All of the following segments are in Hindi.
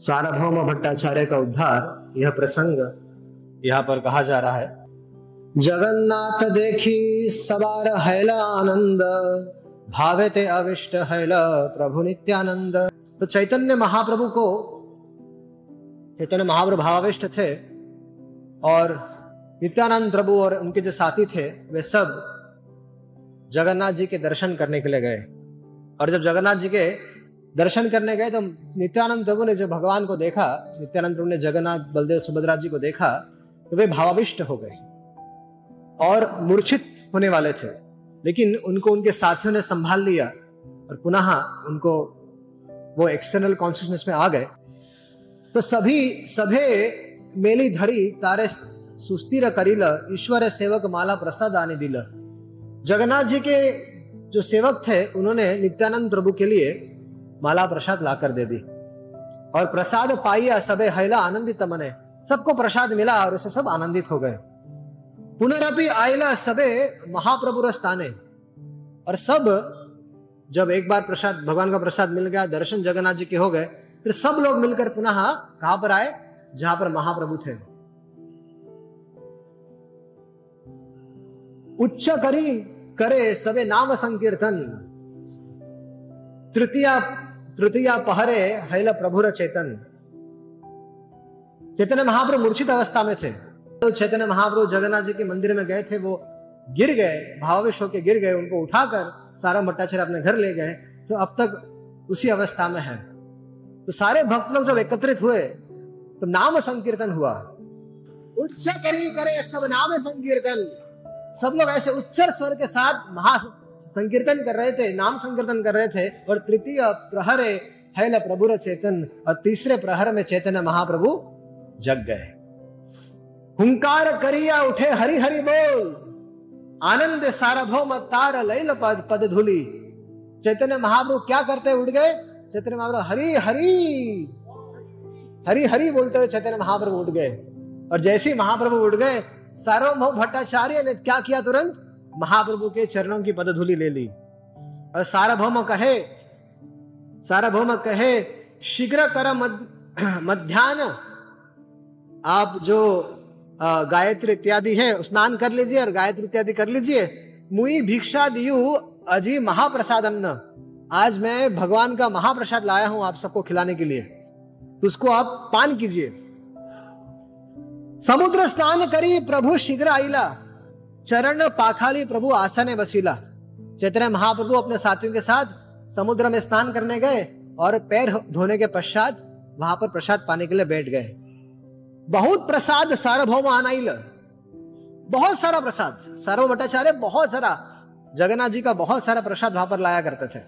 सार्वभौम भट्टाचार्य का उद्धार, यह प्रसंग यहाँ पर कहा जा रहा है। जगन्नाथ देखी सवार हैला आनंद भावे ते अविष्ट हैला प्रभु नित्यानंद। तो चैतन्य महाप्रभु को, चैतन्य महाप्रभु भावाविष्ट थे और नित्यानंद प्रभु और उनके जो साथी थे, वे सब जगन्नाथ जी के दर्शन करने के लिए गए। और जब जगन्नाथ जी के दर्शन करने गए तो नित्यानंद प्रभु ने जब भगवान को देखा, नित्यानंद प्रभु ने जगन्नाथ, बलदेव, सुभद्रा जी को देखा तो वे भावाविष्ट हो गए और मूर्छित होने वाले थे। लेकिन उनको, उनके साथियों ने संभाल लिया और पुनः उनको वो एक्सटर्नल कॉन्शियसनेस में आ गए। तो सभी, सभे मेली धरी तारे सुस्थिर करील, ईश्वर सेवक माला प्रसाद आने दिल। जगन्नाथ जी के जो सेवक थे, उन्होंने नित्यानंद प्रभु के लिए माला प्रसाद लाकर दे दी। और प्रसाद पाइया, सबे हैला आनंदित मने। सबको प्रसाद मिला और उसे सब आनंदित हो गए। पुनरअपि आयला सबे महाप्रभु स्थाने और सब, जब एक बार प्रसाद, भगवान का प्रसाद मिल गया, दर्शन जगन्नाथ जी के हो गए, फिर सब लोग मिलकर पुनः कहाँ पर आए? जहाँ पर महाप्रभु थे। उच्च करी करे सबे नाम संकीर्तन। तृतीया तृतीया पहरे हैल प्रभुर चेतन। चैतन्य महाप्रभु मूर्छित अवस्था में थे। तो चैतन्य महाप्रभु जगन्नाथ जी के मंदिर में गए थे, वो गिर गए भाविश होके गिर गए, उनको उठाकर सारा मट्टाचर अपने घर ले गए। तो अब तक उसी अवस्था में है। तो सारे भक्त लोग जब एकत्रित हुए तो नाम संकीर्तन हुआ। उच्च करी करे, सब नाम संकीर्तन। सब लोग ऐसे उच्चर स्वर के साथ महा संकीर्तन कर रहे थे, नाम संकीर्तन कर रहे थे, और तृतीय प्रहरे हैल प्रभुर चेतन, और तीसरे प्रहर में चेतन महाप्रभु जग गए। हुंकार करिया उठे हरि हरि बोल, आनंद सार्वभौम तार लैल पद पद धुली। चैतन्य महाप्रभु क्या करते उठ गए? चैतन्य महाप्रभु हरि हरि हरि हरि बोलते हुए चैतन्य महाप्रभु उठ गए। और जैसे ही महाप्रभु उठ गए, सार्वभौम भट्टाचार्य ने क्या किया तुरंत? महाप्रभु के चरणों की पदधूलि ले ली। और सार्वभौम कहे सार्वभौम कहे, शीघ्र कर मध्यान्ह आप जो गायत्री इत्यादि है, स्नान कर लीजिए और गायत्री इत्यादि कर लीजिए। मुई भिक्षा दियु अजी महाप्रसाद अन्न आज मैं भगवान का महाप्रसाद लाया हूँ आप सबको खिलाने के लिए। तो उसको आप पान कीजिए। समुद्र स्नान करी प्रभु शीघ्र आईला। चरण पाखाली प्रभु आसने बसीला। चैतन्य महाप्रभु अपने साथियों के साथ समुद्र में स्नान करने गए और पैर धोने के पश्चात वहाँ पर प्रसाद पाने के लिए बैठ गए। बहुत प्रसाद सार्वभौम आनाइल। बहुत सारा प्रसाद। सार्व भट्टाचार्य बहुत सारा। जगन्नाथ जी का बहुत सारा प्रसाद वहाँ पर लाया करते थे।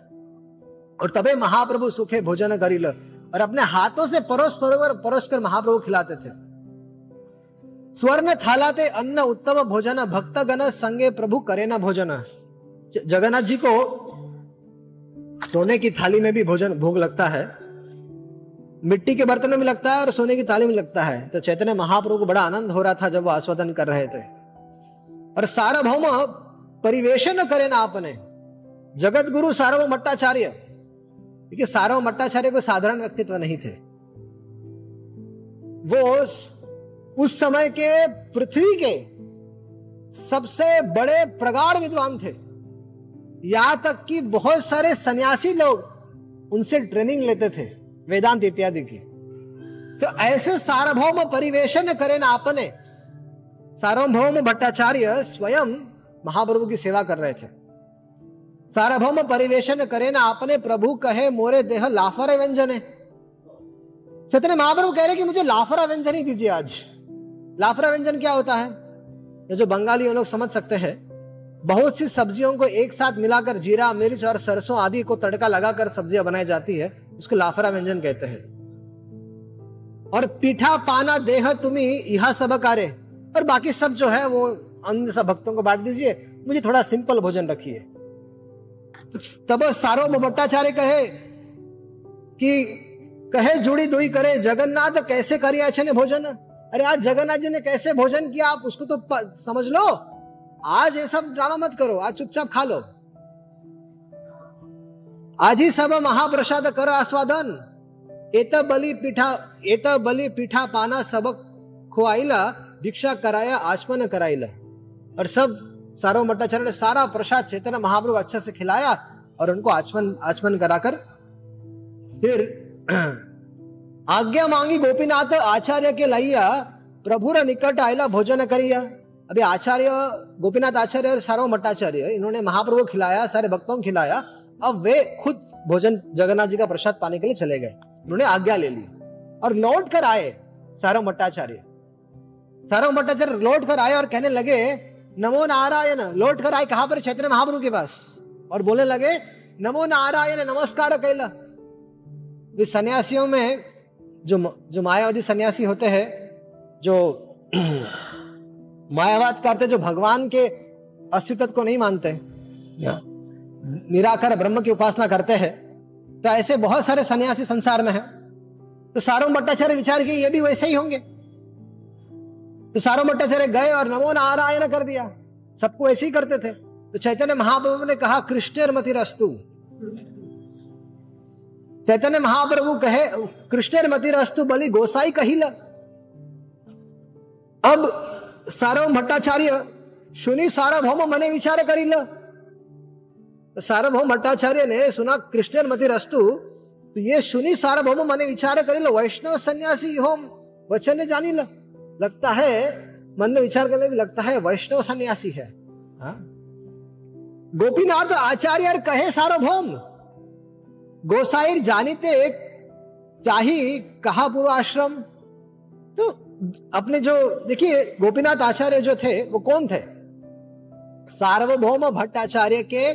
और तबे महाप्रभु सुखे भोजन करिल और अपने हाथों से परोस परोवर परोस कर महाप्रभु खिलाते थे। स्वर्ण थालाते अन्न उत्तम भोजन भक्त गण संगे प्रभु करे न भोजन जगन्नाथ जी को सोने की थाली में भी भोजन भोग लगता है मिट्टी के बर्तन में लगता है और सोने की थाली में लगता है तो चैतन्य महाप्रभु को बड़ा आनंद हो रहा था जब वो आस्वादन कर रहे थे और सार्वभौम परिवेशन करे ना आपने जगत गुरु सार्वभौम भट्टाचार्य देखिए सार्वभौम भट्टाचार्य कोई साधारण व्यक्तित्व नहीं थे वो उस समय के पृथ्वी के सबसे बड़े प्रगाढ़ विद्वान थे। यहाँ तक कि बहुत सारे सन्यासी लोग उनसे ट्रेनिंग लेते थे, वेदांत इत्यादि की। तो ऐसे सार्वभौम परिवेशन करें ना अपने सार्वभौम भट्टाचार्य स्वयं महाप्रभु की सेवा कर रहे थे। सार्वभौम परिवेशन करे ना अपने प्रभु कहे, मोरे देह लाफर व्यंजन। है चैतन्य महाप्रभु कह रहे कि, मुझे लाफरा व्यंजन ही दीजिए आज। लाफरा व्यंजन क्या होता है? ये जो बंगाली लोग समझ सकते हैं, बहुत सी सब्जियों को एक साथ मिलाकर जीरा, मिर्च और सरसों आदि को तड़का लगाकर सब्ज़ियाँ बनाई जाती है उसको लाफरा व्यंजन कहते हैं। और पीठा, पाना, देह, तुम्हें यह सब कार्य और बाकी सब जो है वो अन्य सब भक्तों को बांट दीजिए, मुझे थोड़ा सिंपल भोजन रखिए। तब सारो भट्टाचार्य कहे कि कहे, जुड़ी दुई करे, जगन्नाथ, कैसे करिए अच्छे ने भोजन? अरे आज जगन्नाथ जी ने कैसे भोजन किया आप उसको तो समझ लो। आज ये सब ड्रामा मत करो, आज चुपचाप खा लो। आज ही सब महाप्रसाद कर आस्वादन। एत बलि पीठा, एत बलि पीठा पाना सबक खुआइला, भिक्षा कराया आचमन कराइला। और सब सारो मट्टाचार्य ने सारा प्रसाद चैतन्य महाप्रभु अच्छे से खिलाया और उनको आचमन आचमन कराकर फिर आज्ञा मांगी गोपीनाथ आचार्य के लैया प्रभुर निकट आयला भोजन करिया। अभी आचार्य, गोपीनाथ आचार्य और सारो मट्टाचार्य इन्होंने महाप्रभु खिलाया, सारे भक्तों को खिलाया। अब वे खुद भोजन, जगन्नाथ जी का प्रसाद पाने के लिए चले गए। उन्होंने आज्ञा ले ली और लौट कर आए सारो मट्टाचार्य सारो मट्टाचार्य लौट कर आए और कहने लगे, नमो नारायण। लौट कर आए कहा पर? चैतन्य महाप्रभु के पास। और बोलने लगे, नमो नारायण, नमस्कार कैला सन्यासियों में जो जो मायावादी सन्यासी होते हैं जो मायावाद करते जो भगवान के अस्तित्व को नहीं मानते निराकार ब्रह्म की उपासना करते हैं तो ऐसे बहुत सारे सन्यासी संसार में हैं। तो सारो भट्टाचार्य विचार किए ये भी वैसे ही होंगे। तो सारो भट्टाचार्य गए और नमो नारायण कर दिया। सबको ऐसे ही करते थे। तो चैतन्य महाप्रभु ने कहा कृष्ण मति रस्तु चैतन्य महाप्रभु कहे कृष्ण मति रस्तु बलि गोसाई कहिला? अब सार्वभौम भट्टाचार्य, सुनी सार्वभौम मने विचार करील? तो सार्वभौम भट्टाचार्य ने, सुना कृष्ण मति रस्तु तो ये सुनी सार्वभौम मने विचार करील? वैष्णव सन्यासी होम, वचन ने जानी ला लगता है, मन में विचार करने भी लगता है, वैष्णव सन्यासी है। हा? गोपीनाथ आचार्य कहे सार्वभौम गोसाई जानिते चाही कहा पूर्व आश्रम। तो अपने जो, देखिए, गोपीनाथ आचार्य जो थे, वो कौन थे? सार्वभौम भट्टाचार्य के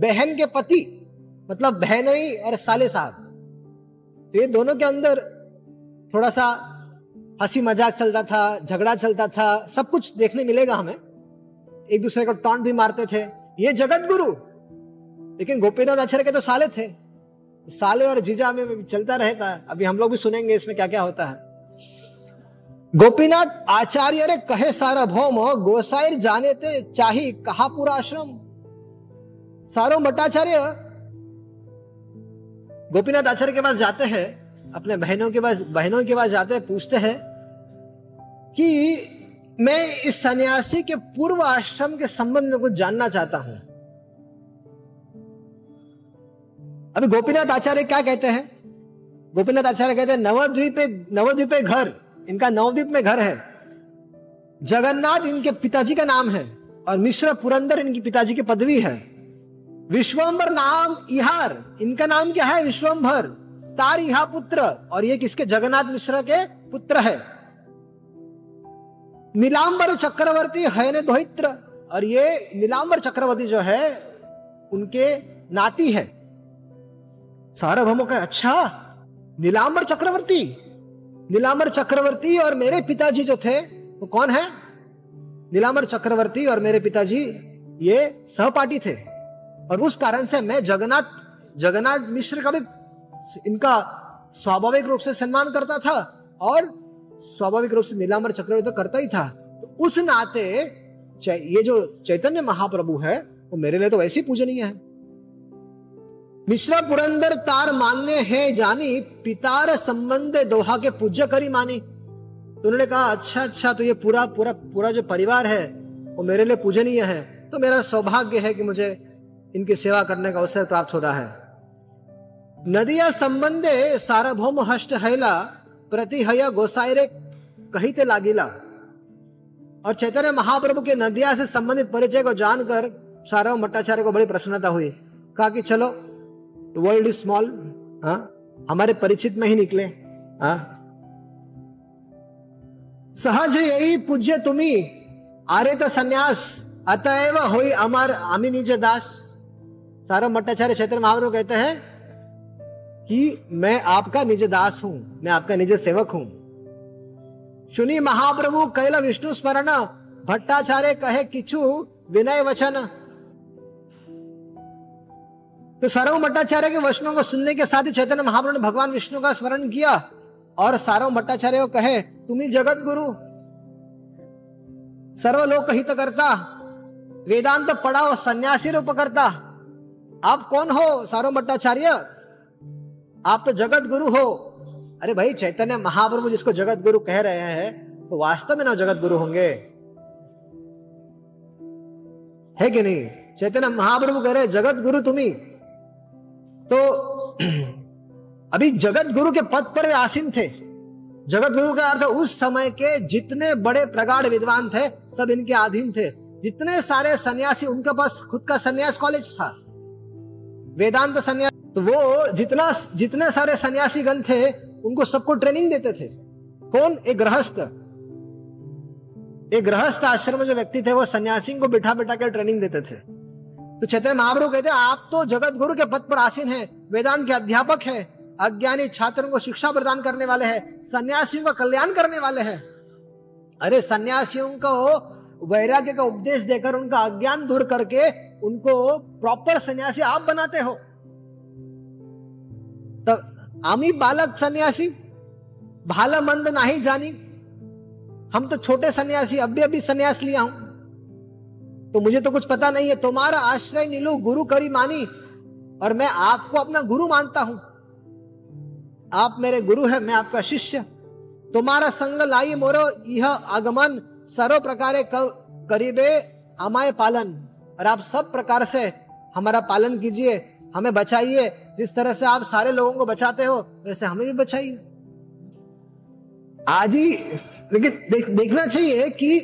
बहन के पति मतलब बहनोई और साले साहब। तो ये दोनों के अंदर थोड़ा सा हँसी मज़ाक चलता था, झगड़ा चलता था, सब कुछ देखने मिलेगा हमें। एक दूसरे को टॉन्ट भी मारते थे। ये जगत गुरु लेकिन गोपीनाथ आचार्य के तो साले थे। साले और जीजा में भी चलता रहता है। अभी हम लोग भी सुनेंगे इसमें क्या क्या होता है। गोपीनाथ आचार्य रे, कहे सारा भौम गोसाई जाने ते चाही कहा पूरा आश्रम। सारो भट्टाचार्य, गोपीनाथ आचार्य के पास जाते हैं, अपने बहनों के पास, बहनों के पास जाते हैं, पूछते हैं कि मैं इस सन्यासी के पूर्व आश्रम के संबंध में कुछ जानना चाहता हूँ। अभी गोपीनाथ आचार्य क्या कहते हैं? गोपीनाथ आचार्य कहते हैं, नवद्वीप नवद्वीप घर, इनका नवद्वीप में घर है। जगन्नाथ इनके पिताजी का नाम है और मिश्र पुरंदर इनकी पिताजी की पदवी है। विश्वम्बर नाम इहार, इनका नाम क्या है? विश्वम्भर तार इहा पुत्र, और ये किसके? जगन्नाथ मिश्र के पुत्र है। नीलांबर चक्रवर्ती है ने दोहित्र और ये नीलांबर चक्रवर्ती जो है, उनके नाती है। सार्वभौम का अच्छा नीलांबर चक्रवर्ती नीलांबर चक्रवर्ती और मेरे पिताजी जो थे, वो कौन है? नीलांबर चक्रवर्ती और मेरे पिताजी, ये सहपाठी थे। और उस कारण से मैं जगन्नाथ जगन्नाथ मिश्र का भी इनका स्वाभाविक रूप से सम्मान करता था और स्वाभाविक रूप से नीलांबर चक्रवर्ती तो करता ही था। तो उस नाते ये जो चैतन्य महाप्रभु है, वो मेरे लिए तो वैसे ही पूजनीय है। मिश्रा पुरंदर तार मान्य है जानी, पितार संबंध दोहा के पूज्य करी मानी। तो उन्होंने कहा अच्छा अच्छा तो ये पूरा पूरा पूरा जो परिवार है, वो मेरे लिए पूजनीय है। तो मेरा सौभाग्य है कि मुझे इनकी सेवा करने का अवसर प्राप्त हो रहा है। नदिया संबंधे सार्वभौम हष्ट हैला प्रति हया गोसायरे कहते लागिला। और चैतन्य महाप्रभु के नदिया से संबंधित परिचय को जानकर सारा भट्टाचार्य को बड़ी प्रसन्नता हुई। कहा कि चलो वर्ल्ड इज़ स्मॉल हमारे परिचित में ही निकले हा? सहज यही पूज्य तुम्ही आरे तो संन्यास, अतएव हो अमर आमी निज दास। सारा भट्टाचार्य क्षेत्र महाप्रभु कहते हैं कि मैं आपका निज दास हूँ, मैं आपका निज सेवक हूँ। सुनी महाप्रभु कैल विष्णु स्मरण, भट्टाचार्य कहे किचु विनय वचन। तो सर्व भट्टाचार्य के वचनों को सुनने के साथ ही चैतन्य महाप्रभु ने भगवान विष्णु का स्मरण किया और सार्व भट्टाचार्य को कहे, तुम ही जगत गुरु सर्वलोक हित करता वेदांत तो पढ़ाओ, सन्यासी रूप करता आप कौन हो सारो भट्टाचार्य? आप तो जगत गुरु हो। अरे भाई, चैतन्य महाप्रभु जिसको जगत गुरु कह रहे हैं तो वास्तव में ना जगत गुरु होंगे। है कि नहीं? चैतन्य महाप्रभु कह रहे जगत गुरु तुम्ही तो अभी जगत गुरु के पद पर वे आसीन थे। जगत गुरु का अर्थ उस समय के जितने बड़े प्रगाढ़ विद्वान थे, सब इनके अधीन थे। जितने सारे सन्यासी, उनके पास खुद का सन्यास कॉलेज था। वेदांत सन्यास तो वो जितना, जितने सारे सन्यासी गण थे, उनको सबको ट्रेनिंग देते थे। कौन? एक गृहस्थ। एक गृहस्थ आश्रम में जो व्यक्ति थे, वो सन्यासी को बिठा बिठा कर ट्रेनिंग देते थे। तो चैतन्य महाप्रभु कहते आप तो जगत गुरु के पद पर आसीन है, वेदांत के अध्यापक है, अज्ञानी छात्रों को शिक्षा प्रदान करने वाले हैं, सन्यासियों का कल्याण करने वाले हैं। अरे सन्यासियों को वैराग्य का उपदेश देकर, उनका अज्ञान दूर करके, उनको प्रॉपर सन्यासी आप बनाते हो। तो आमी बालक सन्यासी, भाला मंद नहीं जानी, हम तो छोटे सन्यासी, अभी अभी सन्यास लिया हूँ। तो मुझे तो कुछ पता नहीं है। तुम्हारा आश्रय नीलू गुरु करी मानी और मैं आपको अपना गुरु मानता हूँ। आप मेरे गुरु हैं मैं आपका शिष्य। तुम्हारा संग लाई मोरो यह आगमन सर्व प्रकार करीबे हमारे पालन। और आप सब प्रकार से हमारा पालन कीजिए हमें बचाइए। जिस तरह से आप सारे लोगों को बचाते हो वैसे हमें भी बचाइए। आज ही लेकिन देख, देखना चाहिए कि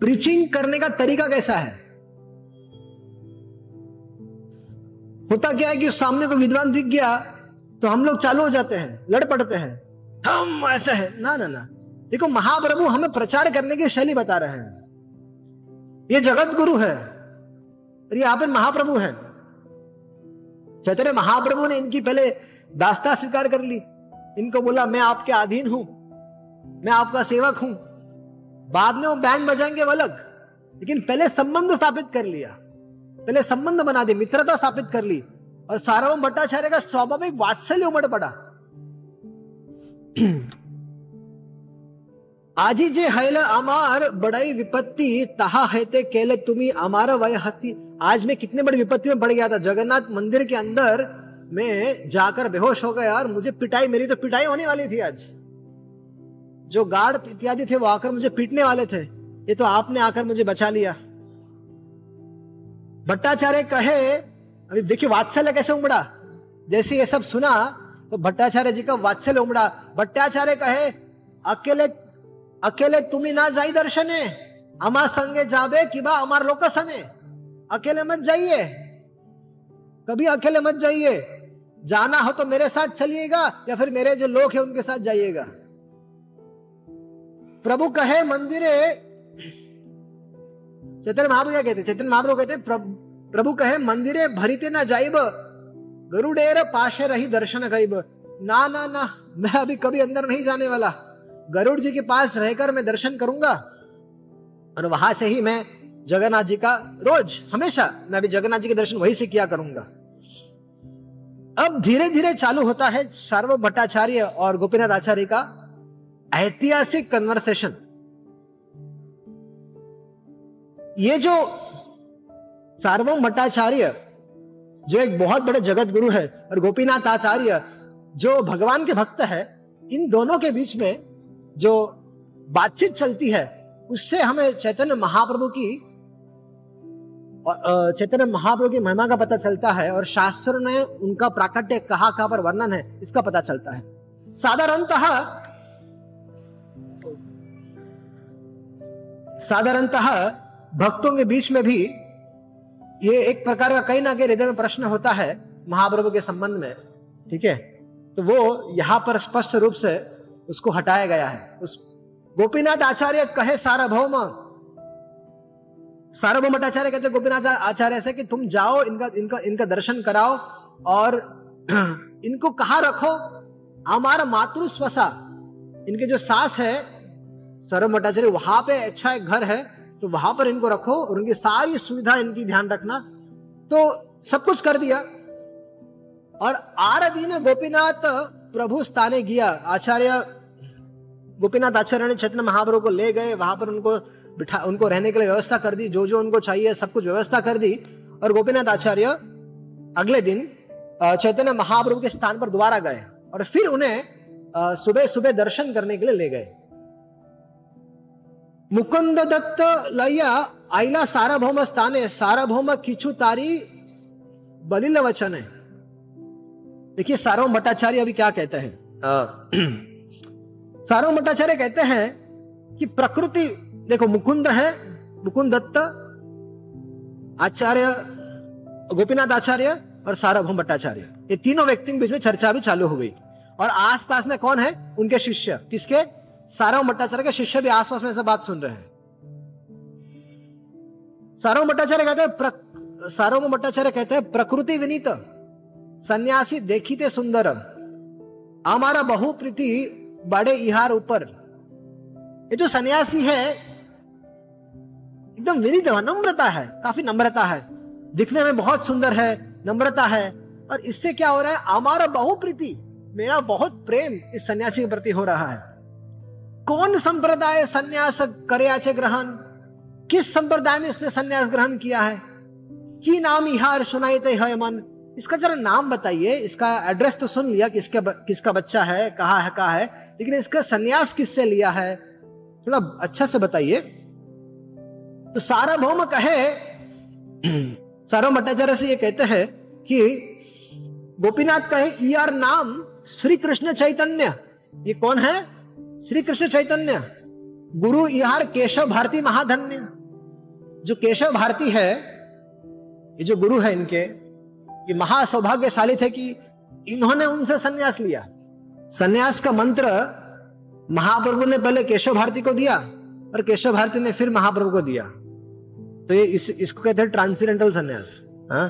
प्रीचिंग करने का तरीका कैसा है। होता क्या है कि सामने को विद्वान दिख गया तो हम लोग चालू हो जाते हैं, लड़ पड़ते हैं। हम ऐसे है। ना ना ना। देखो, महाप्रभु हमें प्रचार करने की शैली बता रहे हैं। ये जगत गुरु है, और ये आप महाप्रभु है। चैतन्य महाप्रभु ने इनकी पहले दास्ता स्वीकार कर ली। इनको बोला, मैं आपके अधीन हूँ, मैं आपका सेवक हूँ। बाद में वो बैंड बजाएँगे अलग, लेकिन पहले संबंध स्थापित कर लिया। पहले संबंध बना दी, मित्रता स्थापित कर ली। और सारावम भट्टाचार्य का स्वाभाविक वात्सल्य उमड़ पड़ा। आजी जे हैल अमार बड़ाई विपत्ति, तहा हेते केले तुम्ही अमारा वय हती आज मैं कितने बड़ी विपत्ति में पड़ गया था। जगन्नाथ मंदिर के अंदर मैं जाकर बेहोश हो गया और मुझे पिटाई, मेरी तो पिटाई होने वाली थी आज। जो गार्ड इत्यादि थे, वो आकर मुझे पीटने वाले थे। ये तो आपने आकर मुझे बचा लिया। भट्टाचार्य कहे, अभी देखिए, वात्सल्य कैसे उमड़ा? जैसे ये सब सुना तो भट्टाचार्य जी का वात्सल्य उमड़ा। भट्टाचार्य कहे, अकेले अकेले तुम्हें ना जाई दर्शने, अमा संगे जाबे कि बा अमार लोक सने। अकेले मत जाइए, कभी अकेले मत जाइए। जाना हो तो मेरे साथ चलिएगा, या फिर मेरे जो लोग हैं उनके साथ जाइएगा। प्रभु कहे, मंदिरे चैतन्य महाप्रभु क्या कहते चैतन्य महाप्रभु कहते प्रभु कहे, मंदिरे भरीते ना जाइब, गरुडेर पाशे रही दर्शन करीब। ना ना ना, मैं अभी कभी अंदर नहीं जाने वाला। गरुड़ जी के पास रहकर मैं दर्शन करूँगा। और वहाँ से ही मैं जगन्नाथ जी का रोज, हमेशा मैं अभी जगन्नाथ जी के दर्शन वहीं से किया करूँगा। अब धीरे धीरे चालू होता है सार्व भट्टाचार्य और गोपीनाथ आचार्य का ऐतिहासिक कन्वर्सेशन ये जो सार्वम भट्टाचार्य, जो एक बहुत बड़े जगत गुरु है, और गोपीनाथ आचार्य, जो भगवान के भक्त है, इन दोनों के बीच में जो बातचीत चलती है, उससे हमें चैतन्य महाप्रभु की चैतन्य महाप्रभु की महिमा का पता चलता है, और शास्त्र ने उनका प्राकट्य कहा कहा पर वर्णन है, इसका पता चलता है। साधारणतः साधारणतः भक्तों के बीच में भी ये एक प्रकार का कहीं ना कहीं हृदय में प्रश्न होता है महाप्रभु के संबंध में, ठीक है? तो वो यहाँ पर स्पष्ट रूप से उसको हटाया गया है। उस गोपीनाथ आचार्य कहे, सार्वभौम। सार्वभौम आचार्य कहते गोपीनाथ आचार्य से कि तुम जाओ, इनका इनका इनका दर्शन कराओ और इनको कहा रखो हमारा मातृ स्वसा। इनके जो सास है सर्व भट्टाचार्य, वहाँ पे अच्छा एक घर है तो वहाँ पर इनको रखो और उनकी सारी सुविधा इनकी ध्यान रखना। तो सब कुछ कर दिया। और आर दिन गोपीनाथ प्रभु स्थाने गया। आचार्य गोपीनाथ आचार्य ने चैतन्य महाप्रभु को ले गए। वहाँ पर उनको बिठा, उनको रहने के लिए व्यवस्था कर दी। जो जो उनको चाहिए, सब कुछ व्यवस्था कर दी। और गोपीनाथ आचार्य अगले दिन चैतन्य महाप्रभु के स्थान पर दोबारा गए और फिर उन्हें सुबह सुबह दर्शन करने के लिए ले गए। मुकुंद दत्त लैया आईला सार्वभौम स्थाने। सार्वभौम किचु तारी बलिल वचन है। देखिए सार्वभौम भट्टाचार्य अभी क्या कहते हैं? सार्वभौम भट्टाचार्य कहते हैं कि प्रकृति देखो मुकुंद है मुकुंद दत्त आचार्य गोपीनाथ आचार्य और सार्वभौम भट्टाचार्य। ये तीनों व्यक्ति के बीच में चर्चा भी चालू हो गई। और आसपास में कौन है? उनके शिष्य। किसके? सार्वभौम भट्टाचार्य के शिष्य भी आसपास में से बात सुन रहे हैं। सार्वभौम भट्टाचार्य कहते हैं सार्वभौम भट्टाचार्य कहते हैं, प्रकृति विनीत, सन्यासी देखी थे सुंदर हमारा बहु प्रीति बड़े इहार ऊपर। ये जो सन्यासी है, एकदम विनीत नम्रता है, काफ़ी नम्रता है, दिखने में बहुत सुंदर है, नम्रता है, और इससे क्या हो रहा है हमारा बहु प्रीति मेरा बहुत प्रेम इस सन्यासी के प्रति हो रहा है। कौन संप्रदाय सन्यास करे ग्रहण? किस संप्रदाय में इसने सन्यास ग्रहण किया है? की नाम इहार सुनाई है मन? इसका जरा नाम बताइए। इसका एड्रेस तो सुन लिया किसका किसका बच्चा है, कहा है कहा है, लेकिन इसका संन्यास किससे लिया है? थोड़ा अच्छा से बताइए। तो सार्वभौम कहे सार्वभौम भट्टाचार्य से ये कहते हैं कि, गोपीनाथ कहे यार नाम श्री कृष्ण चैतन्य। ये कौन है? श्री कृष्ण चैतन्य गुरु यार केशव भारती महाधन्य। जो केशव भारती है ये जो गुरु है इनके ये महासौभाग्यशाली थे कि इन्होंने उनसे सन्यास लिया। सन्यास का मंत्र महाप्रभु ने पहले केशव भारती को दिया और केशव भारती ने फिर महाप्रभु को दिया। तो ये इस, इसको कहते हैं ट्रांसीडेंटल संन्यास हाँ?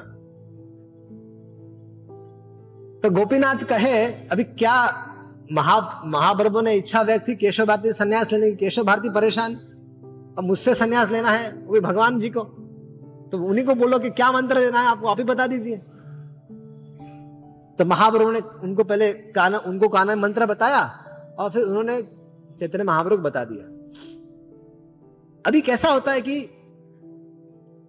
तो गोपीनाथ कहे अभी क्या महा, महाप्रभु ने इच्छा व्यक्त की, केशव भारती संन्यास लेने की। केशव भारती परेशान। अब मुझसे संन्यास लेना है, वो भी भगवान जी को। तो उन्हीं को बोलो कि क्या मंत्र देना है, आपको आप ही बता दीजिए। तो महाप्रभु ने उनको पहले काना, उनको काना मंत्र बताया, और फिर उन्होंने चैतन्य महाप्रभु को बता दिया। अभी कैसा होता है कि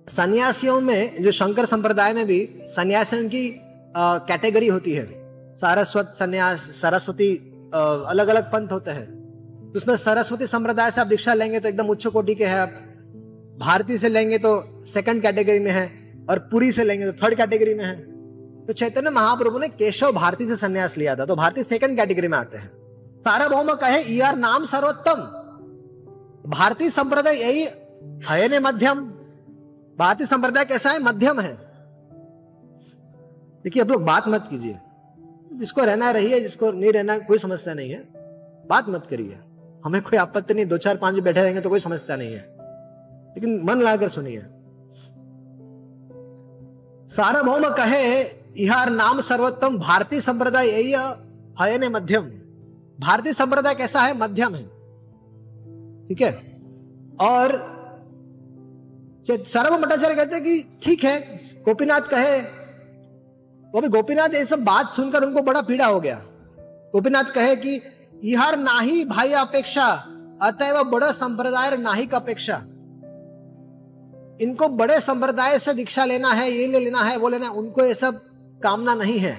सन्यासियों में, जो शंकर संप्रदाय में भी सन्यासियों की कैटेगरी होती है। सारस्वत सन्यास, सरस्वती अलग अलग पंथ होते हैं। तो उसमें सरस्वती संप्रदाय से आप दीक्षा लेंगे तो एकदम उच्च कोटि के हैं आप। भारती से लेंगे तो सेकंड कैटेगरी में है और पुरी से लेंगे तो थर्ड कैटेगरी में है। तो चैतन्य महाप्रभु ने केशव भारती से संन्यास लिया था तो भारती सेकंड कैटेगरी में आते हैं। सारा बहुम कहे यार नाम सर्वोत्तम। भारतीय संप्रदाय यही है ने मध्यम। भारतीय संप्रदाय कैसा है? मध्यम है। देखिए, आप लोग बात मत कीजिए। जिसको रहना रही है, जिसको नहीं रहना, कोई समस्या नहीं है। बात मत करिए। हमें कोई आपत्ति नहीं, दो चार पाँच बैठे रहेंगे तो कोई समस्या नहीं है। लेकिन मन लाकर सुनिए। सार्वभौम कहे, इहार नाम सर्वोत्तम भारतीय संप्रदाय यही है ने मध्यम। भारतीय संप्रदाय कैसा है? मध्यम है। ठीक है? और सर्व भट्टाचार्य कहते हैं कि ठीक है, गोपीनाथ कहे वो भी गोपीनाथ ये सब बात सुनकर उनको बड़ा पीड़ा हो गया। गोपीनाथ कहे कि, इहर नाही भाई अपेक्षा, अतएव बड़ा संप्रदाय नाही का अपेक्षा? इनको बड़े संप्रदाय से दीक्षा लेना है, ये ले लेना है, वो लेना है, उनको ये सब कामना नहीं है।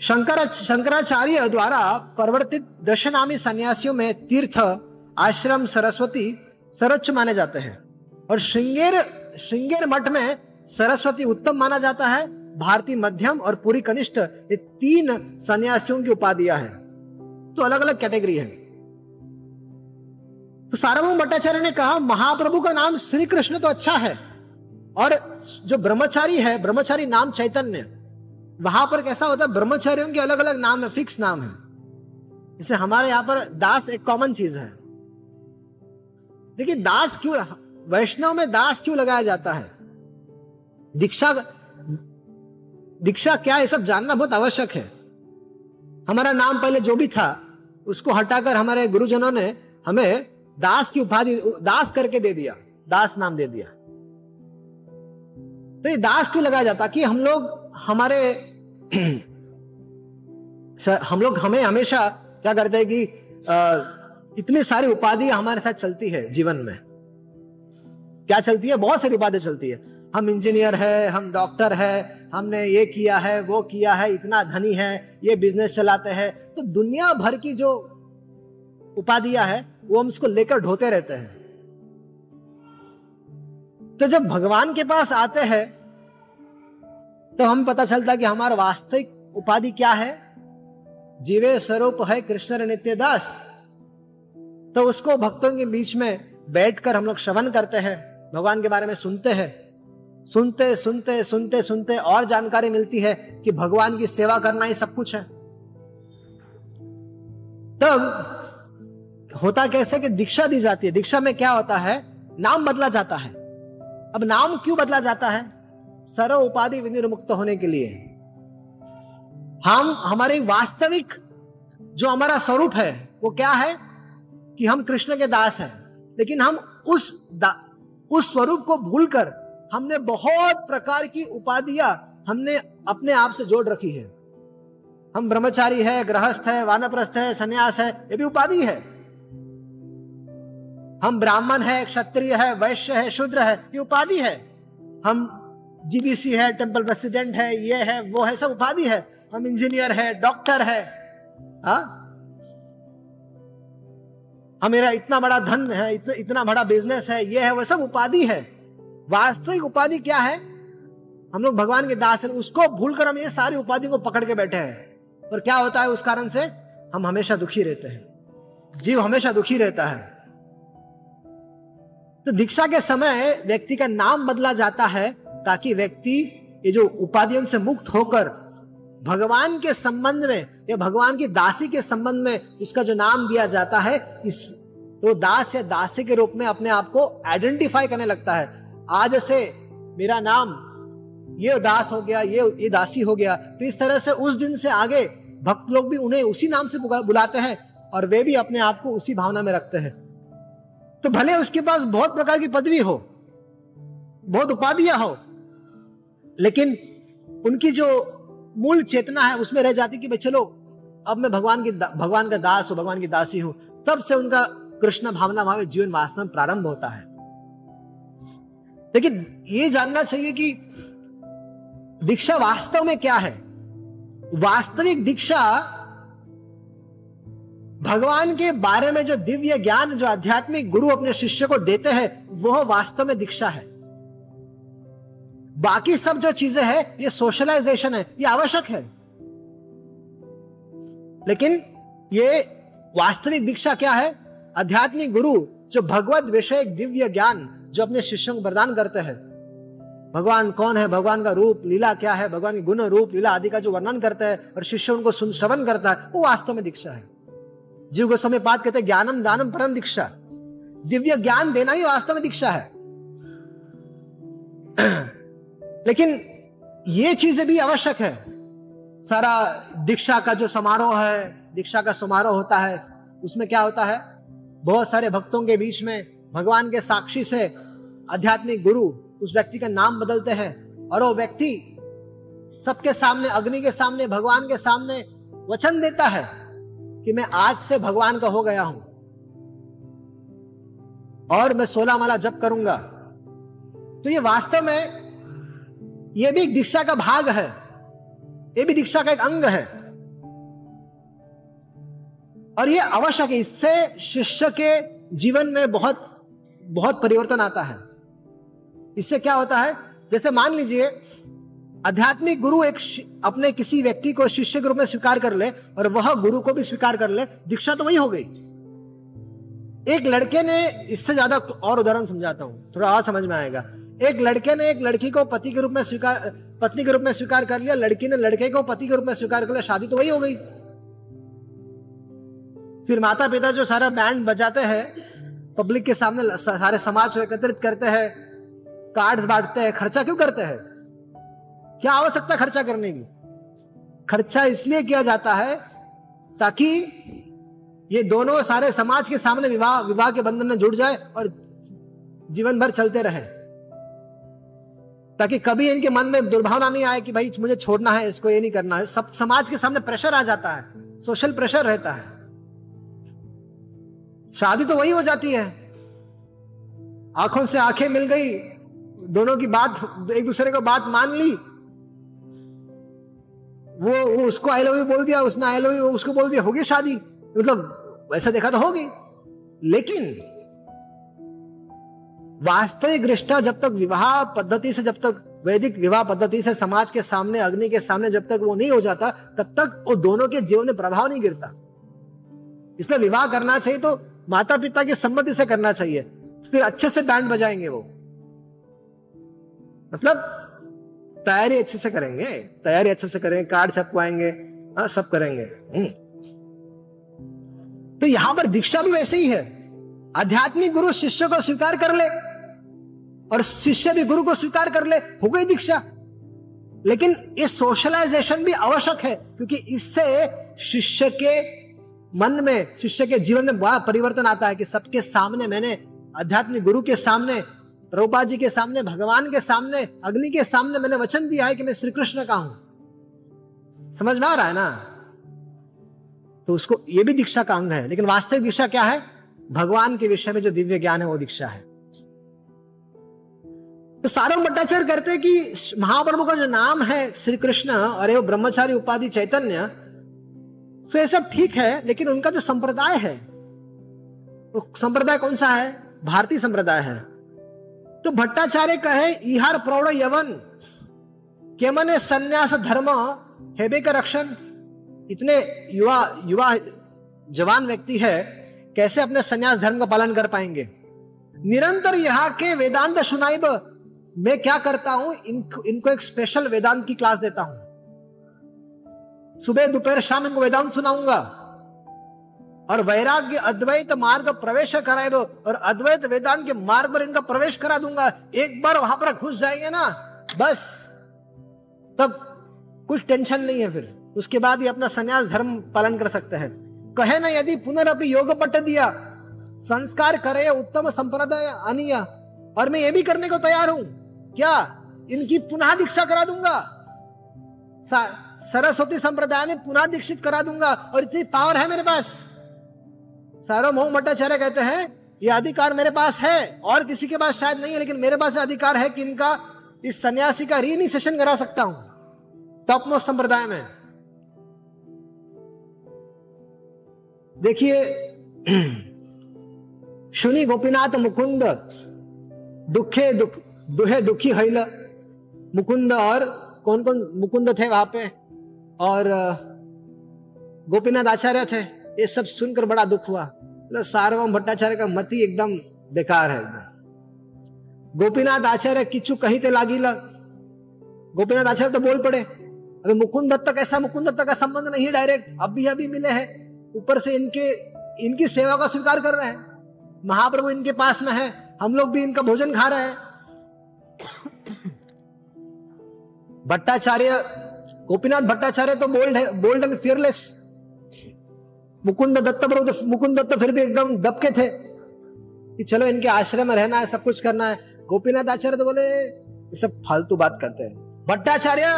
शंकर, शंकराचार्य द्वारा परिवर्तित दशनामी सन्यासियों में तीर्थ, आश्रम, सरस्वती सर्वोच्च माने जाते हैं। और श्रृंगेर श्रृंगेर मठ में सरस्वती उत्तम माना जाता है। भारतीय मध्यम और पूरी कनिष्ठ ये तीन सन्यासियों की उपाधियाँ हैं। तो अलग अलग कैटेगरी है। तो सार्वभौम भट्टाचार्य ने कहा, महाप्रभु का नाम श्री कृष्ण तो अच्छा है, और जो ब्रह्मचारी है, ब्रह्मचारी नाम चैतन्य, वहाँ पर कैसा होता है, ब्रह्मचारियों के अलग अलग नाम है, फिक्स नाम है। जैसे हमारे यहाँ पर दास एक कॉमन चीज़ है। देखिए, दास क्यों, वैष्णव में दास क्यों लगाया जाता है? दीक्षा दीक्षा, क्या ये सब जानना बहुत आवश्यक है? हमारा नाम पहले जो भी था, उसको हटाकर हमारे गुरुजनों ने हमें दास की उपाधि, दास करके दे दिया, दास नाम दे दिया। तो ये दास क्यों लगाया जाता? कि हम लोग हमारे, हम लोग हमें हमेशा क्या करते हैं कि इतनी सारी उपाधि हमारे साथ चलती है जीवन में। क्या चलती है? बहुत सारी उपाधि चलती है। हम इंजीनियर है, हम डॉक्टर है, हमने ये किया है, वो किया है, इतना धनी है, ये बिज़नेस चलाते हैं। तो दुनिया भर की जो उपाधियाँ है, वो हम उसको लेकर ढोते रहते हैं। तो जब भगवान के पास आते हैं तो हम पता चलता कि हमारा वास्तविक उपाधि क्या है? जीवे स्वरूप है कृष्ण नित्य दास। तो उसको भक्तों के बीच में बैठकर हम लोग श्रवण करते हैं, भगवान के बारे में सुनते हैं। सुनते सुनते सुनते सुनते और जानकारी मिलती है कि भगवान की सेवा करना ही सब कुछ है। तब होता कैसे कि दीक्षा दी जाती है। दीक्षा में क्या होता है? नाम बदला जाता है। अब नाम क्यों बदला जाता है? सर्व उपाधि विनिर्मुक्त होने के लिए। हम, हमारे वास्तविक जो हमारा स्वरूप है, वो क्या है? कि हम कृष्ण के दास हैं, लेकिन हम उस उस स्वरूप को भूलकर हमने बहुत प्रकार की उपाधियाँ हमने अपने आप से जोड़ रखी है। हम ब्रह्मचारी है, गृहस्थ है, वानप्रस्थ है, संन्यास है, ये भी उपाधि है। हम ब्राह्मण है, क्षत्रिय है, वैश्य है, शूद्र है, ये उपाधि है। हम जीबीसी है टेंपल प्रेसिडेंट है, ये है, वो है, सब उपाधि है। हम इंजीनियर है, डॉक्टर है। हा? मेरा इतना बड़ा धन है, इतना इतना बड़ा बिज़नेस है, ये है, वो सब उपाधि है। वास्तविक उपाधि क्या है? हम लोग भगवान के दास हैं, उसको भूलकर हम ये सारी उपाधि को पकड़ के बैठे हैं। और क्या होता है उस कारण से? हम हमेशा दुखी रहते हैं। जीव हमेशा दुखी रहता है। तो दीक्षा के समय व्यक्ति का नाम बदला जाता है, ताकि व्यक्ति ये जो उपाधियों से मुक्त होकर भगवान के संबंध में या भगवान की दासी के संबंध में उसका जो नाम दिया जाता है, इस तो दास या दासी के रूप में अपने आप को आइडेंटिफाई करने लगता है। आज से मेरा नाम ये दास हो गया, ये ये दासी हो गया। तो इस तरह से उस दिन से आगे भक्त लोग भी उन्हें उसी नाम से बुलाते हैं और वे भी अपने आप को उसी भावना में रखते हैं। तो भले उसके पास बहुत प्रकार की पदवी हो, बहुत उपाधियाँ हो, लेकिन उनकी जो मूल चेतना है उसमें रह जाती कि भाई चलो, अब मैं भगवान की भगवान का दास हूँ, भगवान की दासी हूँ। तब से उनका कृष्ण भावना, भाव, जीवन वास्तव में प्रारंभ होता है। लेकिन ये जानना चाहिए कि दीक्षा वास्तव में क्या है? वास्तविक दीक्षा भगवान के बारे में जो दिव्य ज्ञान, जो आध्यात्मिक गुरु अपने शिष्य को देते हैं, वह वास्तव में दीक्षा है। बाकी सब जो चीज़ें हैं, ये सोशलाइजेशन है, ये आवश्यक है। लेकिन ये वास्तविक दीक्षा क्या है? आध्यात्मिक गुरु जो भगवत विषय दिव्य ज्ञान जो अपने शिष्यों को प्रदान करते हैं। भगवान कौन है? भगवान का रूप, लीला क्या है? भगवान की गुण रूप, लीला आदि का जो वर्णन करता है और शिष्य उनको श्रवण करता है, वो वास्तव में दीक्षा है। जीव को समय बात कहते हैं, ज्ञानम दानम परम दीक्षा। दिव्य ज्ञान देना ही वास्तव में दीक्षा है। लेकिन ये चीज़ें भी आवश्यक है। सारा दीक्षा का जो समारोह है, दीक्षा का समारोह होता है, उसमें क्या होता है? बहुत सारे भक्तों के बीच में भगवान के साक्षी से आध्यात्मिक गुरु उस व्यक्ति का नाम बदलते हैं और वो व्यक्ति सबके सामने, अग्नि के सामने, भगवान के सामने वचन देता है कि मैं आज से भगवान का हो गया हूँ। और मैं सोलह माला जप करूँगा। तो ये वास्तव में ये भी दीक्षा का भाग है। ये भी दीक्षा का एक अंग है। और ये आवश्यक है इससे शिष्य के जीवन में बहुत बहुत परिवर्तन आता है। इससे क्या होता है? जैसे मान लीजिए, आध्यात्मिक गुरु एक अपने किसी व्यक्ति को शिष्य के रूप में स्वीकार कर ले और वह गुरु को भी स्वीकार कर ले, दीक्षा तो वही हो गई। एक लड़के ने, इससे ज़्यादा और उदाहरण समझाता हूँ, थोड़ा और समझ में आएगा। एक लड़के ने एक लड़की को पति के रूप में स्वीकार, पत्नी के रूप में स्वीकार कर लिया, लड़की ने लड़के को पति के रूप में स्वीकार कर लिया, शादी तो वही हो गई। फिर माता पिता जो सारा बैंड बजाते हैं पब्लिक के सामने सारे समाज को एकत्रित करते हैं कार्ड बांटते हैं, खर्चा क्यों करते हैं? क्या आवश्यकता खर्चा करने की? खर्चा इसलिए किया जाता है ताकि ये दोनों सारे समाज के सामने विवाह विवाह के बंधन में जुड़ जाए और जीवन भर चलते रहे। ताकि कभी इनके मन में दुर्भावना नहीं आए कि भाई मुझे छोड़ना है, इसको ये नहीं करना है। सब समाज के सामने प्रेशर आ जाता है सोशल प्रेशर रहता है। शादी तो वही हो जाती है। आँखों से आँखें मिल गई दोनों की बात एक दूसरे को बात मान ली। वो, वो उसको आई लव यू बोल दिया उसने आई लव यू उसको बोल दिया होगी शादी? मतलब वैसा देखा तो होगी। लेकिन वास्तविक रिश्ता जब तक विवाह पद्धति से जब तक वैदिक विवाह पद्धति से समाज के सामने अग्नि के सामने जब तक वो नहीं हो जाता तब तक वो दोनों के जीवन में प्रभाव नहीं गिरता। इसलिए विवाह करना चाहिए तो माता पिता की सम्मति से करना चाहिए। फिर अच्छे से बैंड बजाएँगे वो। मतलब तैयारी अच्छे से करेंगे। तैयारी अच्छे से करेंगे कार्ड छपवाएँगे हाँ सब करेंगे। हम्म। तो यहाँ पर दीक्षा भी वैसे ही है। आध्यात्मिक गुरु शिष्य को स्वीकार कर ले और शिष्य भी गुरु को स्वीकार कर ले, हो गई दीक्षा। लेकिन ये सोशलाइजेशन भी आवश्यक है, क्योंकि इससे शिष्य के मन में, शिष्य के जीवन में बड़ा परिवर्तन आता है कि सबके सामने मैंने, आध्यात्मिक गुरु के सामने प्रभुपा जी के सामने, भगवान के सामने, अग्नि के सामने मैंने वचन दिया है कि मैं श्री कृष्ण का हूँ। समझ में आ रहा है ना? तो उसको ये भी दीक्षा का अंग है। लेकिन वास्तविक दीक्षा क्या है? भगवान के विषय में जो दिव्य ज्ञान है, वो दीक्षा है। तो सारंग भट्टाचार्य करते कि महाप्रभु का जो नाम है श्री कृष्ण और वो ब्रह्मचारी उपाधि चैतन्य तो ये सब ठीक है, लेकिन उनका जो संप्रदाय है, वो संप्रदाय कौन सा है? भारतीय संप्रदाय है। तो भट्टाचार्य कहे, इहार प्रौढ़ यवन मने संन्यास धर्म, हेबे का रक्षण। इतने युवा युवा जवान व्यक्ति है, कैसे अपने संन्यास धर्म का पालन कर पाएँगे? निरंतर यहाँ के वेदांत सुनाइब, मैं क्या करता हूँ? इनको इनको एक स्पेशल वेदांत की क्लास देता हूँ। सुबह दोपहर शाम इनको वेदांत सुनाऊँगा। और वैराग्य अद्वैत मार्ग प्रवेश कराए दो, और अद्वैत वेदांत के मार्ग पर इनका प्रवेश करा दूँगा। एक बार वहाँ पर घुस जाएँगे ना, बस। तब कुछ टेंशन नहीं है फिर। उसके बाद ही अपना संन्यास धर्म पालन कर सकते हैं। कहे ना, यदि पुनरअपि योग पट दिया, संस्कार करे, उत्तम संप्रदाय अनिया और मैं ये भी करने को तैयार हूँ, क्या इनकी पुनः दीक्षा करा दूँगा? सरस्वती संप्रदाय में पुनः दीक्षित करा दूँगा और इतनी पावर है मेरे पास। सार्वभौम भट्टाचार्य कहते हैं, ये अधिकार मेरे पास है, और किसी के पास शायद नहीं है, लेकिन मेरे पास अधिकार है कि इनका, इस सन्यासी का रीनिसेशन करा सकता हूँ। टॉप मोस्ट संप्रदाय में। देखिए, शुनि, गोपीनाथ, मुकुंद, दुखे, दुख, दुहे, दुखी हईल मुकुंद और कौन कौन मुकुंद थे वहाँ पे? और गोपीनाथ आचार्य थे, ये सब सुनकर बड़ा दुख हुआ। मतलब सार्वम भट्टाचार्य का मति एकदम बेकार है एकदम। गोपीनाथ आचार्य किचु कही थे लागी लग गोपीनाथ आचार्य तो बोल पड़े, अभी मुकुंद दत्त कैसा मुकुंद दत्त का संबंध नहीं डायरेक्ट अभी अभी मिले हैं। ऊपर से इनके, इनकी सेवा का स्वीकार कर रहे हैं। महाप्रभु इनके पास में है, हम लोग भी इनका भोजन खा रहे हैं। भट्टाचार्य गोपीनाथ भट्टाचार्य तो बोल्ड है bold and fearless Mukund Dutt Prabhu तो मुकुंद दत्त फिर भी एकदम दबके थे कि चलो इनके आश्रय में रहना है, सब कुछ करना है। गोपीनाथ आचार्य तो बोले सब फालतू बात करते हैं। भट्टाचार्य,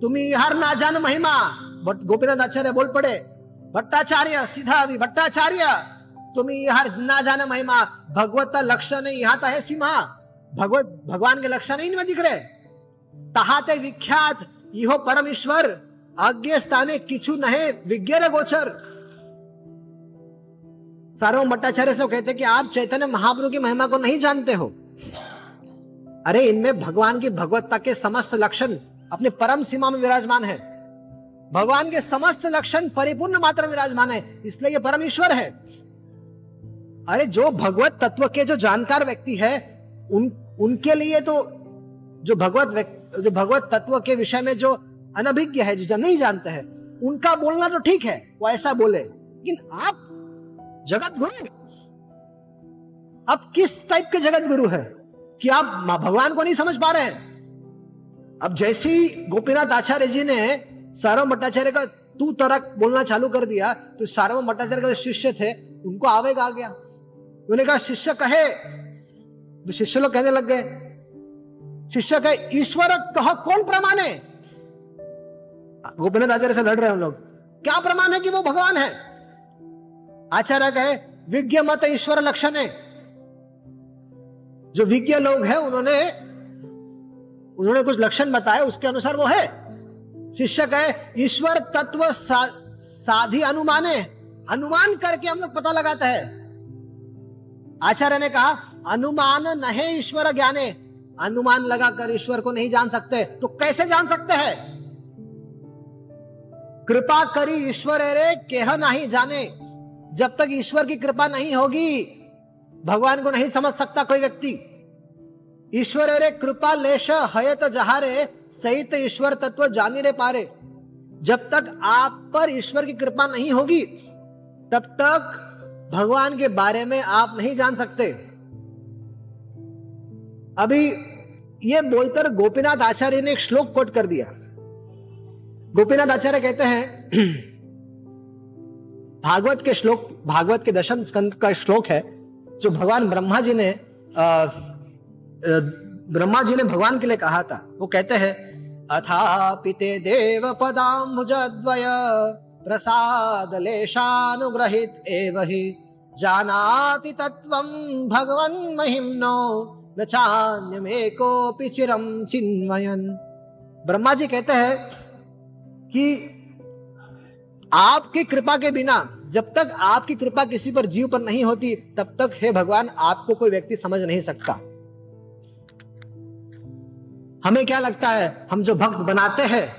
तुम हर ना जान महिमा। बट गोपीनाथ आचार्य बोल पड़े, भट्टाचार्य, सीधा अभी, भट्टाचार्य, तुम हर ना जान महिमा। भगवत लक्षण यहाँ तो है सीमा। भगवत, भगवान के लक्षण नहीं दिख रहे। तहाते विख्यात इहो परमेश्वर आज्ञे स्थाने किचु नहे, विज्ञर गोचर। सार्वम भट्टाचार्य से कहते कि आप चैतन्य महाप्रभु की महिमा को नहीं जानते हो। अरे, इनमें भगवान की भगवत्ता के समस्त लक्षण अपने परम सीमा में विराजमान है। भगवान के समस्त लक्षण परिपूर्ण मात्रा में विराजमान है, इसलिए ये परमेश्वर है। अरे, जो भगवत तत्व के जो जानकार व्यक्ति है, उन, उनके लिए तो जो भगवत जो भगवत तत्व के विषय में जो अनभिज्ञ है, जो नहीं जानते हैं, उनका बोलना तो ठीक है, वो ऐसा बोले, लेकिन आप जगत गुरु अब किस टाइप के जगत गुरु है कि आप भगवान को नहीं समझ पा रहे हैं? अब जैसे ही गोपीनाथ आचार्य जी ने सारव भट्टाचार्य का तू तरक बोलना चालू कर दिया तो सारव भट्टाचार्य का जो शिष्य थे, उनको आवेग आ गया। उन्होंने कहा, शिष्य कहे? तो शिष्य लोग कहने लग गए शिष्य कहे ईश्वर कह कौन प्रमाण है? गोपीनाथ आचार्य से लड़ रहे हैं हम लोग। क्या प्रमाण है कि वो भगवान है? आचार्य कहे विज्ञ मत ईश्वर लक्षण है। जो विज्ञ लोग हैं उन्होंने उन्होंने कुछ लक्षण बताए उसके अनुसार वो है। शिष्य कहे ईश्वर तत्व सा, साधी अनुमाने अनुमान करके हम लोग पता लगाते हैं। आचार्य ने कहा अनुमान नहे ईश्वर ज्ञाने। अनुमान लगाकर ईश्वर को नहीं जान सकते तो कैसे जान सकते हैं? कृपा करी ईश्वर रे केह नहीं जाने। जब तक ईश्वर की कृपा नहीं होगी, भगवान को नहीं समझ सकता कोई व्यक्ति। ईश्वर रे, कृपा लेश हयत जहारे, सहित ईश्वर तत्व जानी रे पारे। जब तक आप पर ईश्वर की कृपा नहीं होगी, तब तक भगवान के बारे में आप नहीं जान सकते। अभी ये बोलकर गोपीनाथ आचार्य ने एक श्लोक कोट कर दिया। गोपीनाथ आचार्य कहते हैं, भागवत के श्लोक, भागवत के दशम स्कंद का श्लोक है, जो भगवान ब्रह्मा जी ने ब्रह्मा जी ने भगवान के लिए कहा था। वो कहते हैं अथा पिते देव पदाम्बुजद्वय प्रसाद लेशानुग्रहित एव ही जानाति तत्वं भगवन् महिम्नो न चान्यमेकोपि चिरम चिन्मयन ब्रह्मा जी कहते हैं कि आपकी कृपा के बिना जब तक आपकी कृपा किसी पर जीव पर नहीं होती तब तक हे भगवान आपको कोई व्यक्ति समझ नहीं सकता। हमें क्या लगता है हम जो भक्त बनाते हैं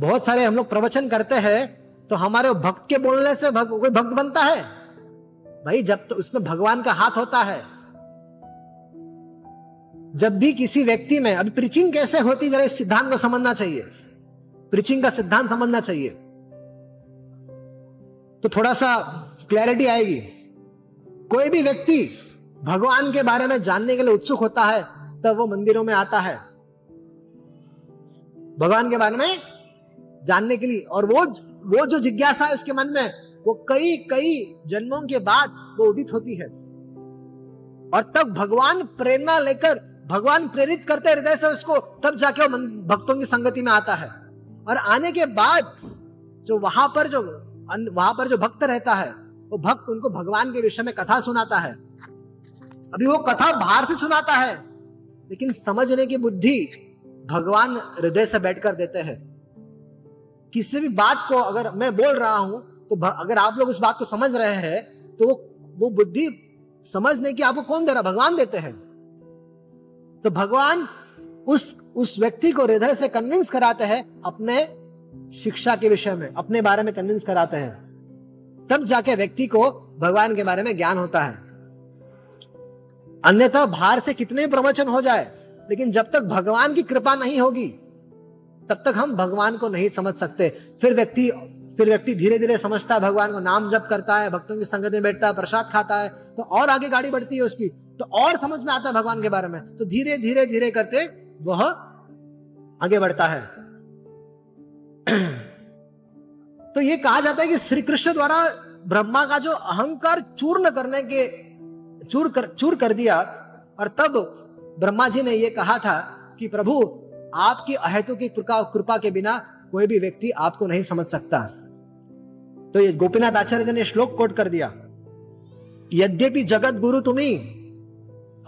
बहुत सारे हम लोग प्रवचन करते हैं तो हमारे भक्त के बोलने से भग, कोई भक्त बनता है? भाई जब तो उसमें भगवान का हाथ होता है जब भी किसी व्यक्ति में, अभी प्रीचिंग कैसे होती, जरा इस सिद्धांत को समझना चाहिए। प्रीचिंग का सिद्धांत समझना चाहिए। तो थोड़ा सा क्लैरिटी आएगी। कोई भी व्यक्ति भगवान के बारे में जानने के लिए उत्सुक होता है, तब वो मंदिरों में आता है। भगवान के बारे में जानने के लिए। और वो वो जो जिज्ञासा है उसके मन में, वो कई कई जन्मों के बाद वो उदित होती है। और तब भगवान प्रेरणा लेकर भगवान प्रेरित करते हृदय से उसको, तब जाके वो भक्तों की संगति में आता है। और आने के बाद जो वहाँ पर जो वहाँ पर जो भक्त रहता है, वो भक्त उनको भगवान के विषय में कथा सुनाता है। अभी वो कथा बाहर से सुनाता है, लेकिन समझने की बुद्धि भगवान हृदय से बैठकर देते हैं। किसी भी बात को अगर मैं बोल रहा हूँ तो अगर आप लोग उस बात को समझ रहे हैं तो वो वो बुद्धि समझने की आपको कौन दे रहा भगवान देते हैं। तो भगवान उस उस व्यक्ति को हृदय से कन्विंस कराते हैं, अपने शिक्षा के विषय में, अपने बारे में कन्विंस कराते हैं। तब जाके व्यक्ति को भगवान के बारे में ज्ञान होता है। अन्यथा बाहर से कितने प्रवचन हो जाए, लेकिन जब तक भगवान की कृपा नहीं होगी, तब तक हम भगवान को नहीं समझ सकते। फिर व्यक्ति फिर व्यक्ति धीरे धीरे समझता है, भगवान को नाम जप करता है, भक्तों की संगत में बैठता है, प्रसाद खाता है तो और आगे गाड़ी बढ़ती है उसकी। तो और समझ में आता है भगवान के बारे में। तो धीरे धीरे धीरे करते वह आगे बढ़ता है। तो ये कहा जाता है कि श्री कृष्ण द्वारा ब्रह्मा का जो अहंकार चूर्ण करने के, चूर कर चूर कर दिया, और तब ब्रह्मा जी ने यह कहा था कि प्रभु, आपकी अहेतु की कृपा कृपा के बिना कोई भी व्यक्ति आपको नहीं समझ सकता। तो ये गोपीनाथ आचार्य ने श्लोक कोट कर दिया। यद्यपि जगत गुरु तुम्ही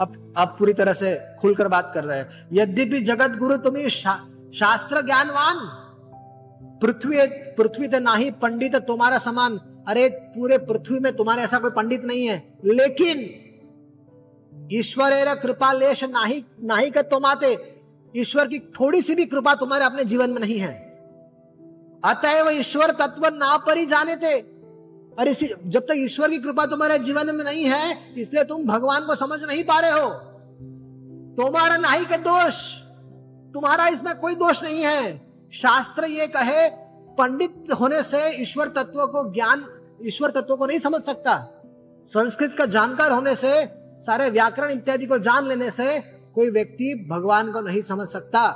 अब अब पूरी तरह से खुलकर बात कर रहे हैं। यद्यपि जगत गुरु तुम्हें शा, शास्त्र ज्ञानवान पृथ्वी पृथ्वी तो नाही पंडित तुम्हारा समान। अरे पूरे पृथ्वी में तुम्हारे ऐसा कोई पंडित नहीं है। लेकिन ईश्वर कृपा लेश नाही नाही कर तुमाते ईश्वर की थोड़ी सी भी कृपा तुम्हारे अपने जीवन में नहीं है। अतएव ईश्वर तत्व ना पर ही जाने थे और इसी, जब तक ईश्वर की कृपा तुम्हारे जीवन में नहीं है, इसलिए तुम भगवान को समझ नहीं पा रहे हो। तुम्हारा नहीं के दोष, तुम्हारा इसमें कोई दोष नहीं है। शास्त्र ये कहे, पंडित होने से ईश्वर तत्व को ज्ञान, ईश्वर तत्व को नहीं समझ सकता। संस्कृत का जानकार होने से, सारे व्याकरण इत्यादि को जान लेने से कोई व्यक्ति भगवान को नहीं समझ सकता।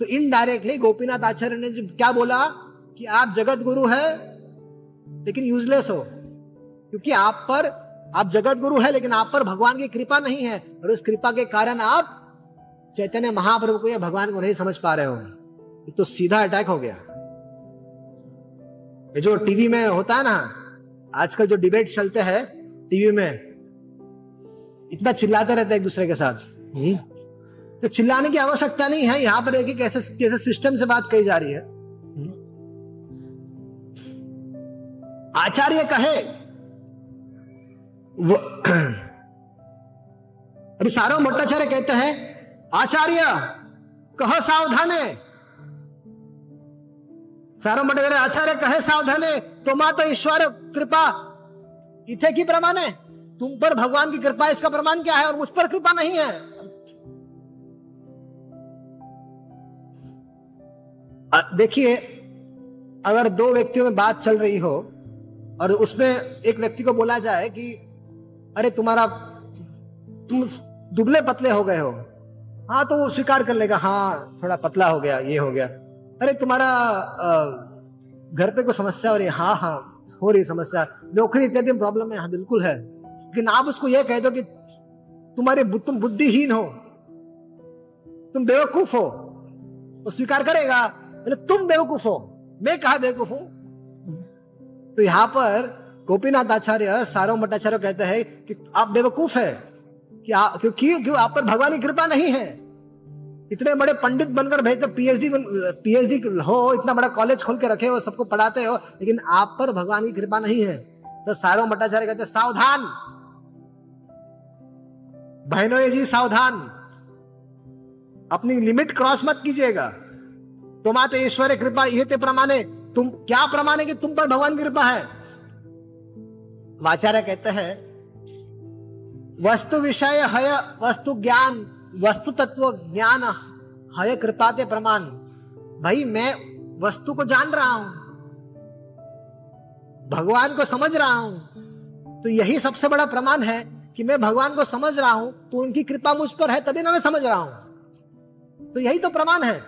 तो इनडायरेक्टली गोपीनाथ आचार्य ने क्या बोला कि आप जगत गुरु है लेकिन यूजलेस हो। क्योंकि आप पर आप जगत गुरु है लेकिन आप पर भगवान की कृपा नहीं है। और उस कृपा के कारण आप चैतन्य महाप्रभु को या भगवान को नहीं समझ पा रहे हो। ये तो सीधा अटैक हो गया। ये जो टीवी में होता है ना आजकल जो डिबेट चलते हैं टीवी में इतना चिल्लाते रहते एक दूसरे के साथ। हम्म। तो चिल्लाने की आवश्यकता नहीं है। यहाँ पर देखिए कैसे कैसे सिस्टम से बात कही जा रही है। आचार्य कहे, वो अभी सारो भट्टाचार्य कहते हैं, आचार्य, कह सावधान। सारो भट्टाचार्य आचार्य कहे सावधाने तो माँ तो ईश्वर, कृपा, इथे की प्रमाण है? तुम पर भगवान की कृपा, इसका प्रमाण क्या है? और मुझ पर कृपा नहीं है। देखिए, अगर दो व्यक्तियों में बात चल रही हो और उसमें एक व्यक्ति को बोला जाए कि, अरे तुम्हारा, तुम दुबले पतले हो गए हो। हाँ तो वो स्वीकार कर लेगा हाँ थोड़ा पतला हो गया, ये हो गया। अरे तुम्हारा घर पे कोई समस्या हो रही है? हाँ हाँ हो रही समस्या। नौकरी इत्यादि प्रॉब्लम है। हाँ बिल्कुल है। लेकिन आप उसको यह कह दो कि तुम्हारे तुम बुद्धिहीन हो। तुम बेवकूफ़ हो। वो स्वीकार करेगा? बोले तुम बेवकूफ़ हो। मैं कहा बेवकूफ़ हूँ? तो यहाँ पर गोपीनाथ आचार्य सारो भट्टाचार्य कहते हैं कि आप बेवकूफ़ है, कि क्योंकि क्यों क्यों क्यों, आप पर भगवान की कृपा नहीं है। इतने बड़े पंडित बनकर भेजते, पीएचडी पीएचडी हो, इतना बड़ा कॉलेज खोल के रखे हो, सबको पढ़ाते हो, लेकिन आप पर भगवान की कृपा नहीं है। तो सारो भट्टाचार्य कहते सावधान। बहनों जी सावधान। अपनी लिमिट क्रॉस मत कीजिएगा। तुम्हारे ईश्वर, कृपा, ये ते प्रमाणे। तुम क्या प्रमाण है कि तुम पर भगवान कृपा है? वाचार्य कहते हैं, वस्तु विषय हय वस्तु ज्ञान, वस्तु तत्व ज्ञान हय कृपा ते प्रमाण। भाई, मैं वस्तु को जान रहा हूँ, भगवान को समझ रहा हूँ तो यही सबसे बड़ा प्रमाण है कि मैं भगवान को समझ रहा हूँ तो उनकी कृपा मुझ पर है, तभी ना मैं समझ रहा हूँ। तो यही तो प्रमाण है।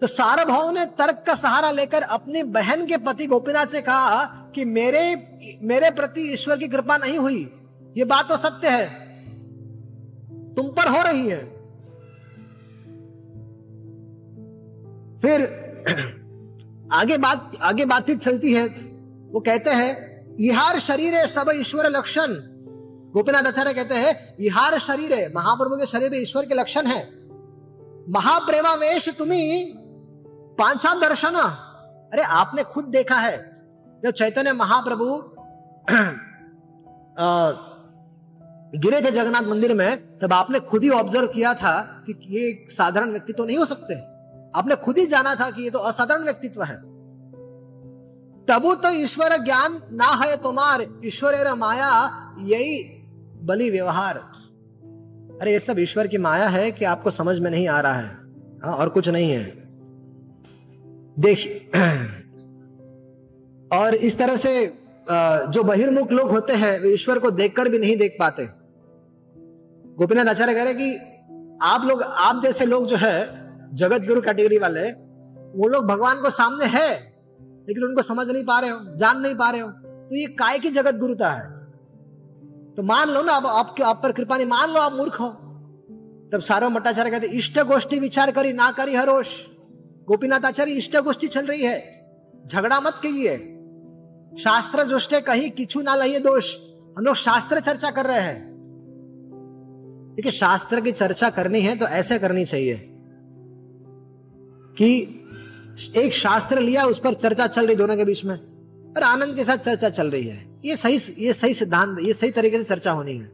तो सार्वभौम ने तर्क का सहारा लेकर अपनी बहन के पति गोपीनाथ से कहा कि मेरे मेरे प्रति ईश्वर की कृपा नहीं हुई। ये बात तो सत्य है। तुम पर हो रही है। फिर आगे बात, आगे बातचीत चलती है। वो कहते हैं, इहार शरीर है सब ईश्वर लक्षण। गोपीनाथ आचार्य कहते हैं, इहार शरीर है महाप्रभु के शरीर में ईश्वर के लक्षण है। महाप्रेमावेश तुम्हें पांचा दर्शन। अरे आपने खुद देखा है। जब चैतन्य महाप्रभु गिरे थे जगन्नाथ मंदिर में तब आपने खुद ही ऑब्ज़र्व किया था कि ये साधारण व्यक्ति तो नहीं हो सकते। आपने खुद ही जाना था कि ये तो असाधारण व्यक्तित्व है। तबु तो ईश्वर ज्ञान ना है तुम्हार ईश्वर माया यही बलि व्यवहार। अरे ये सब ईश्वर की माया है कि आपको समझ में नहीं आ रहा है। हाँ, और कुछ नहीं है। देखिए और इस तरह से जो बहिर्मुख लोग होते हैं ईश्वर को देखकर भी नहीं देख पाते। गोपीनाथ आचार्य कह रहे कि आप लोग, आप जैसे लोग जो है, जगत गुरु कैटेगरी वाले, वो लोग भगवान को सामने है, लेकिन उनको समझ नहीं पा रहे हो, जान नहीं पा रहे हो। तो ये काय की जगत गुरुता है? तो मान लो ना, अब आपके, आप पर कृपा नहीं, मान लो आप मूर्ख हो। तब सारो मट्टाचार्य कहते इष्ट गोष्ठी विचार करी, ना करी हरोश। गोपीनाथ आचार्य इष्ट गोष्ठी चल रही है। झगड़ा मत कीजिए। शास्त्र जोष्टे कही किचू ना लाइए दोष। हम लोग शास्त्र चर्चा कर रहे हैं। देखिए, शास्त्र की चर्चा करनी है तो ऐसे करनी चाहिए कि एक शास्त्र लिया, उस पर चर्चा चल रही दोनों के बीच में, और आनंद के साथ चर्चा चल रही है। ये सही ये सही सिद्धांत, ये सही तरीके से चर्चा होनी है।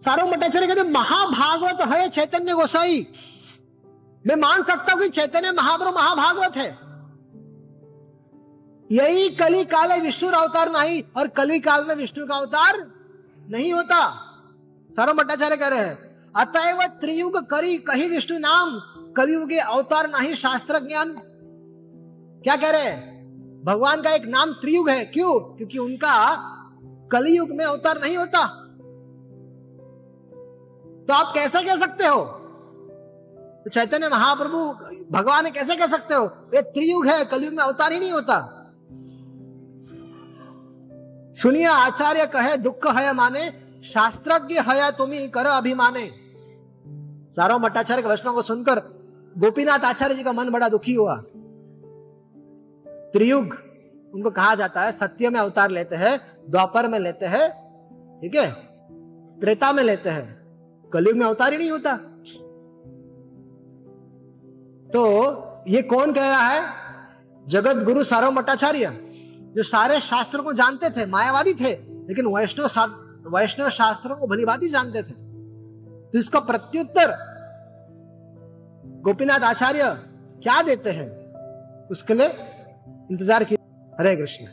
सारो भट्टाचार्य कहते महाभागवत है चैतन्य गोसाई। मैं मान सकता हूँ कि चैतन्य महाप्रभु महाभागवत है। यही कली काल है विष्णु अवतार नहीं और कली काल में विष्णु का अवतार नहीं होता। सर्व भट्टाचार्य कह रहे हैं, अतएव त्रियुग करी कही विष्णु नाम, कलियुगे अवतार नहीं शास्त्र ज्ञान क्या कह रहे हैं? भगवान का एक नाम त्रियुग है, क्यों? क्योंकि उनका कलयुग में अवतार नहीं होता। तो आप कैसा कह सकते हो? तो चैतन्य महाप्रभु, भगवान कैसे कह सकते हो? ये त्रियुग है, कलयुग में अवतार ही नहीं होता। सुनिए, आचार्य कहे, दुख है माने, शास्त्रज्ञ है तुम्हें कर अभिमाने। सारो भट्टाचार्य के वचनों को सुनकर गोपीनाथ आचार्य जी का मन बड़ा दुखी हुआ। त्रियुग, उनको कहा जाता है, सत्य में अवतार लेते हैं, द्वापर में लेते हैं, ठीक है? त्रेता में लेते हैं। कलयुग में अवतार ही नहीं होता। तो ये कौन कह रहा है? जगत गुरु सार्वम भट्टाचार्य जो सारे शास्त्रों को जानते थे, मायावादी थे, लेकिन वैष्णव वैष्णव शास्त्रों को भलीभांति जानते थे। तो इसका प्रत्युत्तर गोपीनाथ आचार्य क्या देते हैं? उसके लिए इंतज़ार किया हरे कृष्ण।